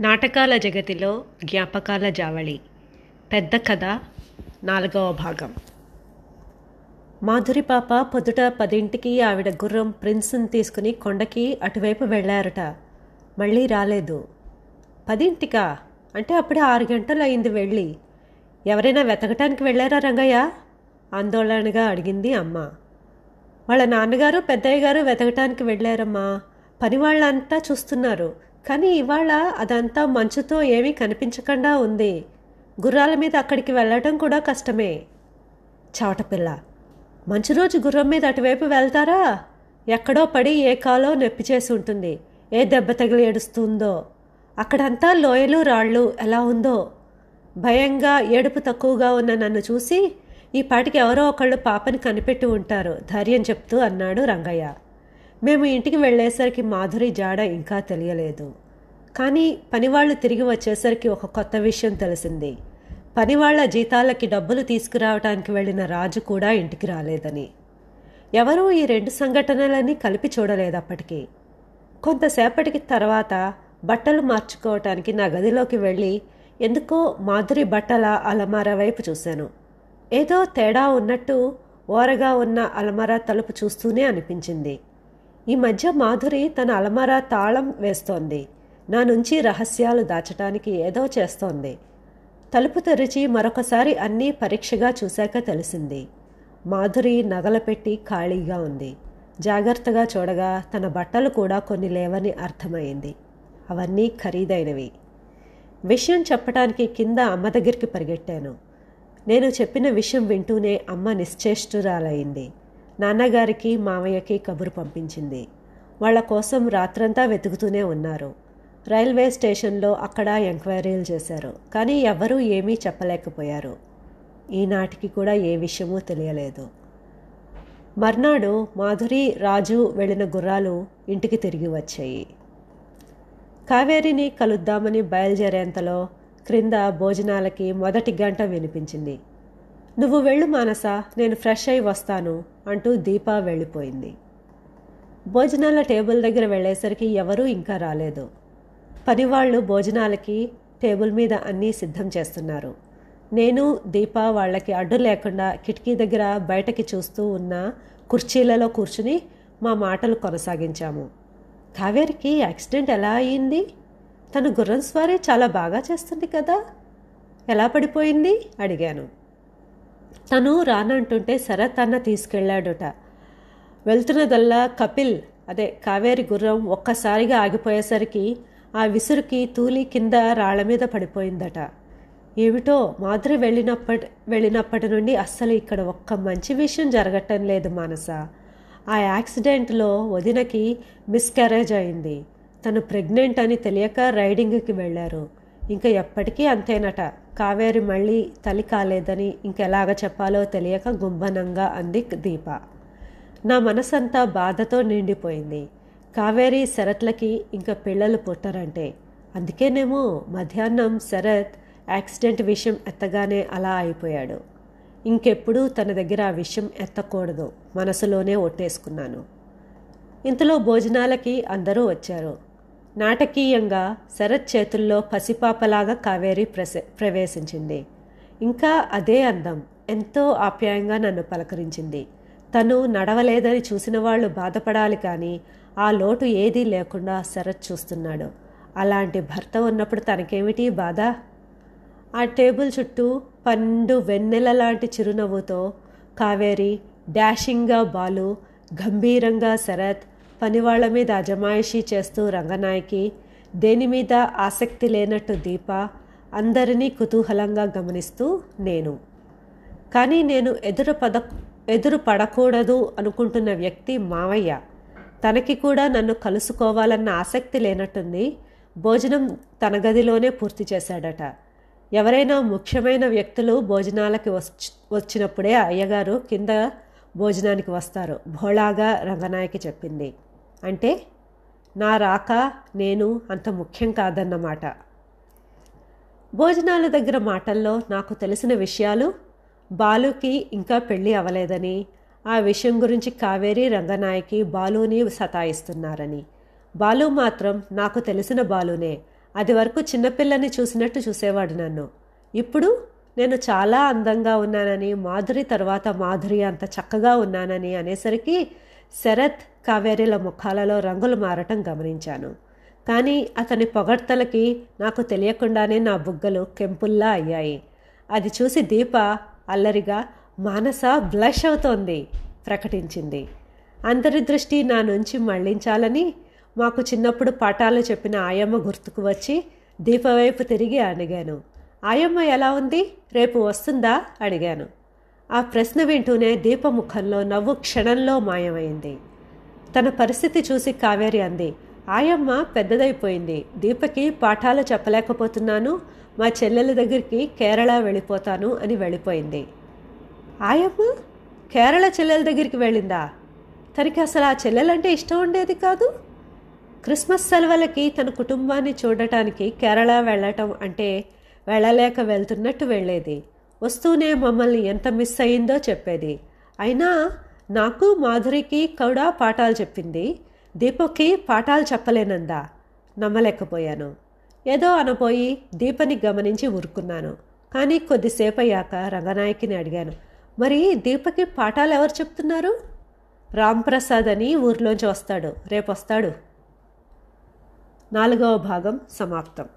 నాటకాల జగతిలో జ్ఞాపకాల జావళి. పెద్ద కథ నాలుగవ భాగం. మాధురి పాప పొద్దుట పదింటికి ఆవిడ గుర్రం ప్రిన్స్ని తీసుకుని కొండకి అటువైపు వెళ్ళారట మళ్ళీ రాలేదు. పదింటికా? అంటే అప్పుడే ఆరు గంటలు అయింది వెళ్ళి. ఎవరైనా వెతకటానికి వెళ్ళారా రంగయ్య? ఆందోళనగా అడిగింది అమ్మ. వాళ్ళ నాన్నగారు పెద్దయ్య గారు వెతకటానికి వెళ్ళారమ్మా పని వాళ్ళంతా చూస్తున్నారు. కానీ ఇవాళ అదంతా మంచుతో ఏమీ కనిపించకుండా ఉంది. గుర్రాల మీద అక్కడికి వెళ్ళటం కూడా కష్టమే. చవటపిల్ల మంచి రోజు గుర్రం మీద అటువైపు వెళ్తారా? ఎక్కడో పడి ఏ కాలో నొప్పి చేసి ఉంటుంది. ఏ దెబ్బ తగిలి ఏడుస్తుందో. అక్కడంతా లోయలు రాళ్ళు ఎలా ఉందో. భయంగా ఏడుపు తక్కువగా ఉన్న నన్ను చూసి ఈ పాటికి ఎవరో ఒకళ్ళు పాపని కనిపెట్టి ఉంటారు ధైర్యం చెప్తూ అన్నాడు రంగయ్య. మేము ఇంటికి వెళ్ళేసరికి మాధురి జాడ ఇంకా తెలియలేదు. కానీ పనివాళ్ళు తిరిగి వచ్చేసరికి ఒక కొత్త విషయం తెలిసింది. పనివాళ్ళ జీతాలకి డబ్బులు తీసుకురావటానికి వెళ్ళిన రాజు కూడా ఇంటికి రాలేదని. ఎవరూ ఈ రెండు సంఘటనలని కలిపి చూడలేదప్పటికీ కొంతసేపటికి తర్వాత బట్టలు మార్చుకోవటానికి నా గదిలోకి వెళ్ళి ఎందుకో మాధురి బట్టల అలమార వైపు చూశాను. ఏదో తేడా ఉన్నట్టు ఓరగా ఉన్న అలమార తలుపు చూస్తూనే అనిపించింది. ఈ మధ్య మాధురి తన అలమార తాళం వేస్తోంది. నా నుంచి రహస్యాలు దాచటానికి ఏదో చేస్తోంది. తలుపు తెరిచి మరొకసారి అన్నీ పరీక్షగా చూశాక తెలిసింది. మాధురి నగల పెట్టి ఖాళీగా ఉంది. జాగ్రత్తగా చూడగా తన బట్టలు కూడా కొన్ని లేవని అర్థమైంది. అవన్నీ ఖరీదైనవి. విషయం చెప్పడానికి కింద అమ్మ దగ్గరికి పరిగెట్టాను. నేను చెప్పిన విషయం వింటూనే అమ్మ నిశ్చేష్టురాలయ్యింది నాన్నగారికి మామయ్యకి కబురు పంపించింది. వాళ్ళ కోసం రాత్రంతా వెతుకుతూనే ఉన్నారు. రైల్వే స్టేషన్లో అక్కడ ఎంక్వైరీలు చేశారు. కానీ ఎవ్వరూ ఏమీ చెప్పలేకపోయారు. ఈనాటికి కూడా ఏ విషయమూ తెలియలేదు. మర్నాడు మాధురి రాజు వెళ్ళిన గుర్రాలు ఇంటికి తిరిగి వచ్చాయి. కావేరిని కలుద్దామని బయలుదేరేంతలో క్రింద భోజనాలకి మొదటి గంట వినిపించింది. నువ్వు వెళ్ళు మానస నేను ఫ్రెష్ అయి వస్తాను అంటూ దీప వెళ్ళిపోయింది. భోజనాల టేబుల్ దగ్గర వెళ్ళేసరికి ఎవరూ ఇంకా రాలేదు. పనివాళ్ళు భోజనాలకి టేబుల్ మీద అన్నీ సిద్ధం చేస్తున్నారు. నేను దీప వాళ్ళకి అడ్డు లేకుండా కిటికీ దగ్గర బయటకి చూస్తూ ఉన్న కుర్చీలలో కూర్చుని మా మాటలు కొనసాగించాము. కావేరికి యాక్సిడెంట్ ఎలా అయింది? తను గుర్రం స్వారీ చాలా బాగా చేస్తుంది కదా? ఎలా పడిపోయింది? అడిగాను. తను రానంటుంటే శరత్ అన్న తీసుకెళ్ళాడుట. వెళ్తున్నదల్లా కపిల్ అదే కావేరి గుర్రం ఒక్కసారిగా ఆగిపోయేసరికి ఆ విసురుకి తూలి కింద రాళ్ళ మీద పడిపోయిందట. ఏమిటో మాధురి వెళ్ళినప్పటి వెళ్ళినప్పటి నుండి అస్సలు ఇక్కడ ఒక్క మంచి విషయం జరగటం లేదు మానస. ఆ యాక్సిడెంట్లో వదినకి మిస్క్యారేజ్ అయింది. తను ప్రెగ్నెంట్ అని తెలియక రైడింగ్కి వెళ్ళారు. ఇంకా ఎప్పటికీ అంతేనట. కావేరి మళ్ళీ తలి కాలేదని ఇంకెలాగ చెప్పాలో తెలియక గుంభనంగా అంది దీప. నా మనసంతా బాధతో నిండిపోయింది. కావేరి శరత్లకి ఇంకా పిల్లలు పుట్టరంటే. అందుకేనేమో మధ్యాహ్నం శరత్ యాక్సిడెంట్ విషయం ఎత్తగానే అలా అయిపోయాడు. ఇంకెప్పుడూ తన దగ్గర ఆ విషయం ఎత్తకూడదు. మనసులోనే ఒట్టేసుకున్నాను. ఇంతలో భోజనాలకి అందరూ వచ్చారు. నాటకీయంగా శరత్ చేతుల్లో పసిపాపలాగా కావేరి ప్రసే ప్రవేశించింది. ఇంకా అదే అందం ఎంతో ఆప్యాయంగా నన్ను పలకరించింది. తను నడవలేదని చూసిన వాళ్ళు బాధపడాలి కానీ ఆ లోటు ఏదీ లేకుండా శరత్ చూస్తున్నాడు. అలాంటి భర్త ఉన్నప్పుడు తనకేమిటి బాధ? ఆ టేబుల్ చుట్టూ పండు వెన్నెల లాంటి చిరునవ్వుతో కావేరి డాషింగ్గా బాలు గంభీరంగా శరత్ పనివాళ్ళ మీద అజమాయిషీ చేస్తూ రంగనాయకి దేని మీద ఆసక్తి లేనట్టు దీప అందరినీ కుతూహలంగా గమనిస్తూ నేను. కానీ నేను ఎదురు పద ఎదురు పడకూడదు అనుకుంటున్న వ్యక్తి మావయ్య. తనకి కూడా నన్ను కలుసుకోవాలన్న ఆసక్తి లేనట్టుంది. భోజనం తన గదిలోనే పూర్తి చేశాడట. ఎవరైనా ముఖ్యమైన వ్యక్తులు భోజనాలకి వచ్చినప్పుడే అయ్యగారు కింద భోజనానికి వస్తారు. భోళాగా రంగనాయకి చెప్పింది. అంటే నా రాక నేను అంత ముఖ్యం కాదన్నమాట. భోజనాల దగ్గర మాటల్లో నాకు తెలిసిన విషయాలు బాలుకి ఇంకా పెళ్ళి అవలేదని ఆ విషయం గురించి కావేరి రంగనాయకి బాలుని సతాయిస్తున్నారని. బాలు మాత్రం నాకు తెలిసిన బాలునే. అది వరకు చిన్నపిల్లని చూసినట్టు చూసేవాడు నన్ను. ఇప్పుడు నేను చాలా అందంగా ఉన్నానని మాధురి తర్వాత మాధురి అంత చక్కగా ఉన్నానని అనేసరికి శరత్ కావేరీల ముఖాలలో రంగులు మారటం గమనించాను. కానీ అతని పొగడ్తలకి నాకు తెలియకుండానే నా బుగ్గలు కెంపుల్లా అయ్యాయి. అది చూసి దీప అల్లరిగా మానస బ్లష్ అవుతోంది ప్రకటించింది. అందరి దృష్టి నా నుంచి మళ్ళించాలని మాకు చిన్నప్పుడు పాఠాలు చెప్పిన ఆయమ్మ గుర్తుకు వచ్చి దీపవైపు తిరిగి అడిగాను. ఆయమ్మ ఎలా ఉంది? రేపు వస్తుందా? అడిగాను. ఆ ప్రశ్న వింటూనే దీపముఖంలో నవ్వు క్షణంలో మాయమైంది. తన పరిస్థితి చూసి కావేరి అంది ఆయమ్మ పెద్దదైపోయింది. దీపకి పాఠాలు చెప్పలేకపోతున్నాను. మా చెల్లెల దగ్గరికి కేరళ వెళ్ళిపోతాను అని వెళ్ళిపోయింది. ఆయమ్మ కేరళ చెల్లెల దగ్గరికి వెళ్ళిందా? తనకి అసలు ఆ చెల్లెలంటే ఇష్టం ఉండేది కాదు? క్రిస్మస్ సెలవులకి తన కుటుంబాన్ని చూడటానికి కేరళ వెళ్ళటం అంటే వెళ్ళలేక వెళ్తున్నట్టు వెళ్ళేది. వస్తూనే మమ్మల్ని ఎంత మిస్ అయిందో చెప్పేది. అయినా నాకు మాధురికి కూడా పాఠాలు చెప్పింది. దీపక్కి పాఠాలు చెప్పలేనందా? నమ్మలేకపోయాను. ఏదో అనపోయి దీపని గమనించి ఊరుకున్నాను. కానీ కొద్దిసేపు అయ్యాక రంగనాయకిని అడిగాను. మరి దీపకి పాఠాలు ఎవరు చెప్తున్నారు? రాంప్రసాద్ అని ఊర్లోంచి వస్తాడు. రేపు వస్తాడు నాలుగవ భాగం సమాప్తం.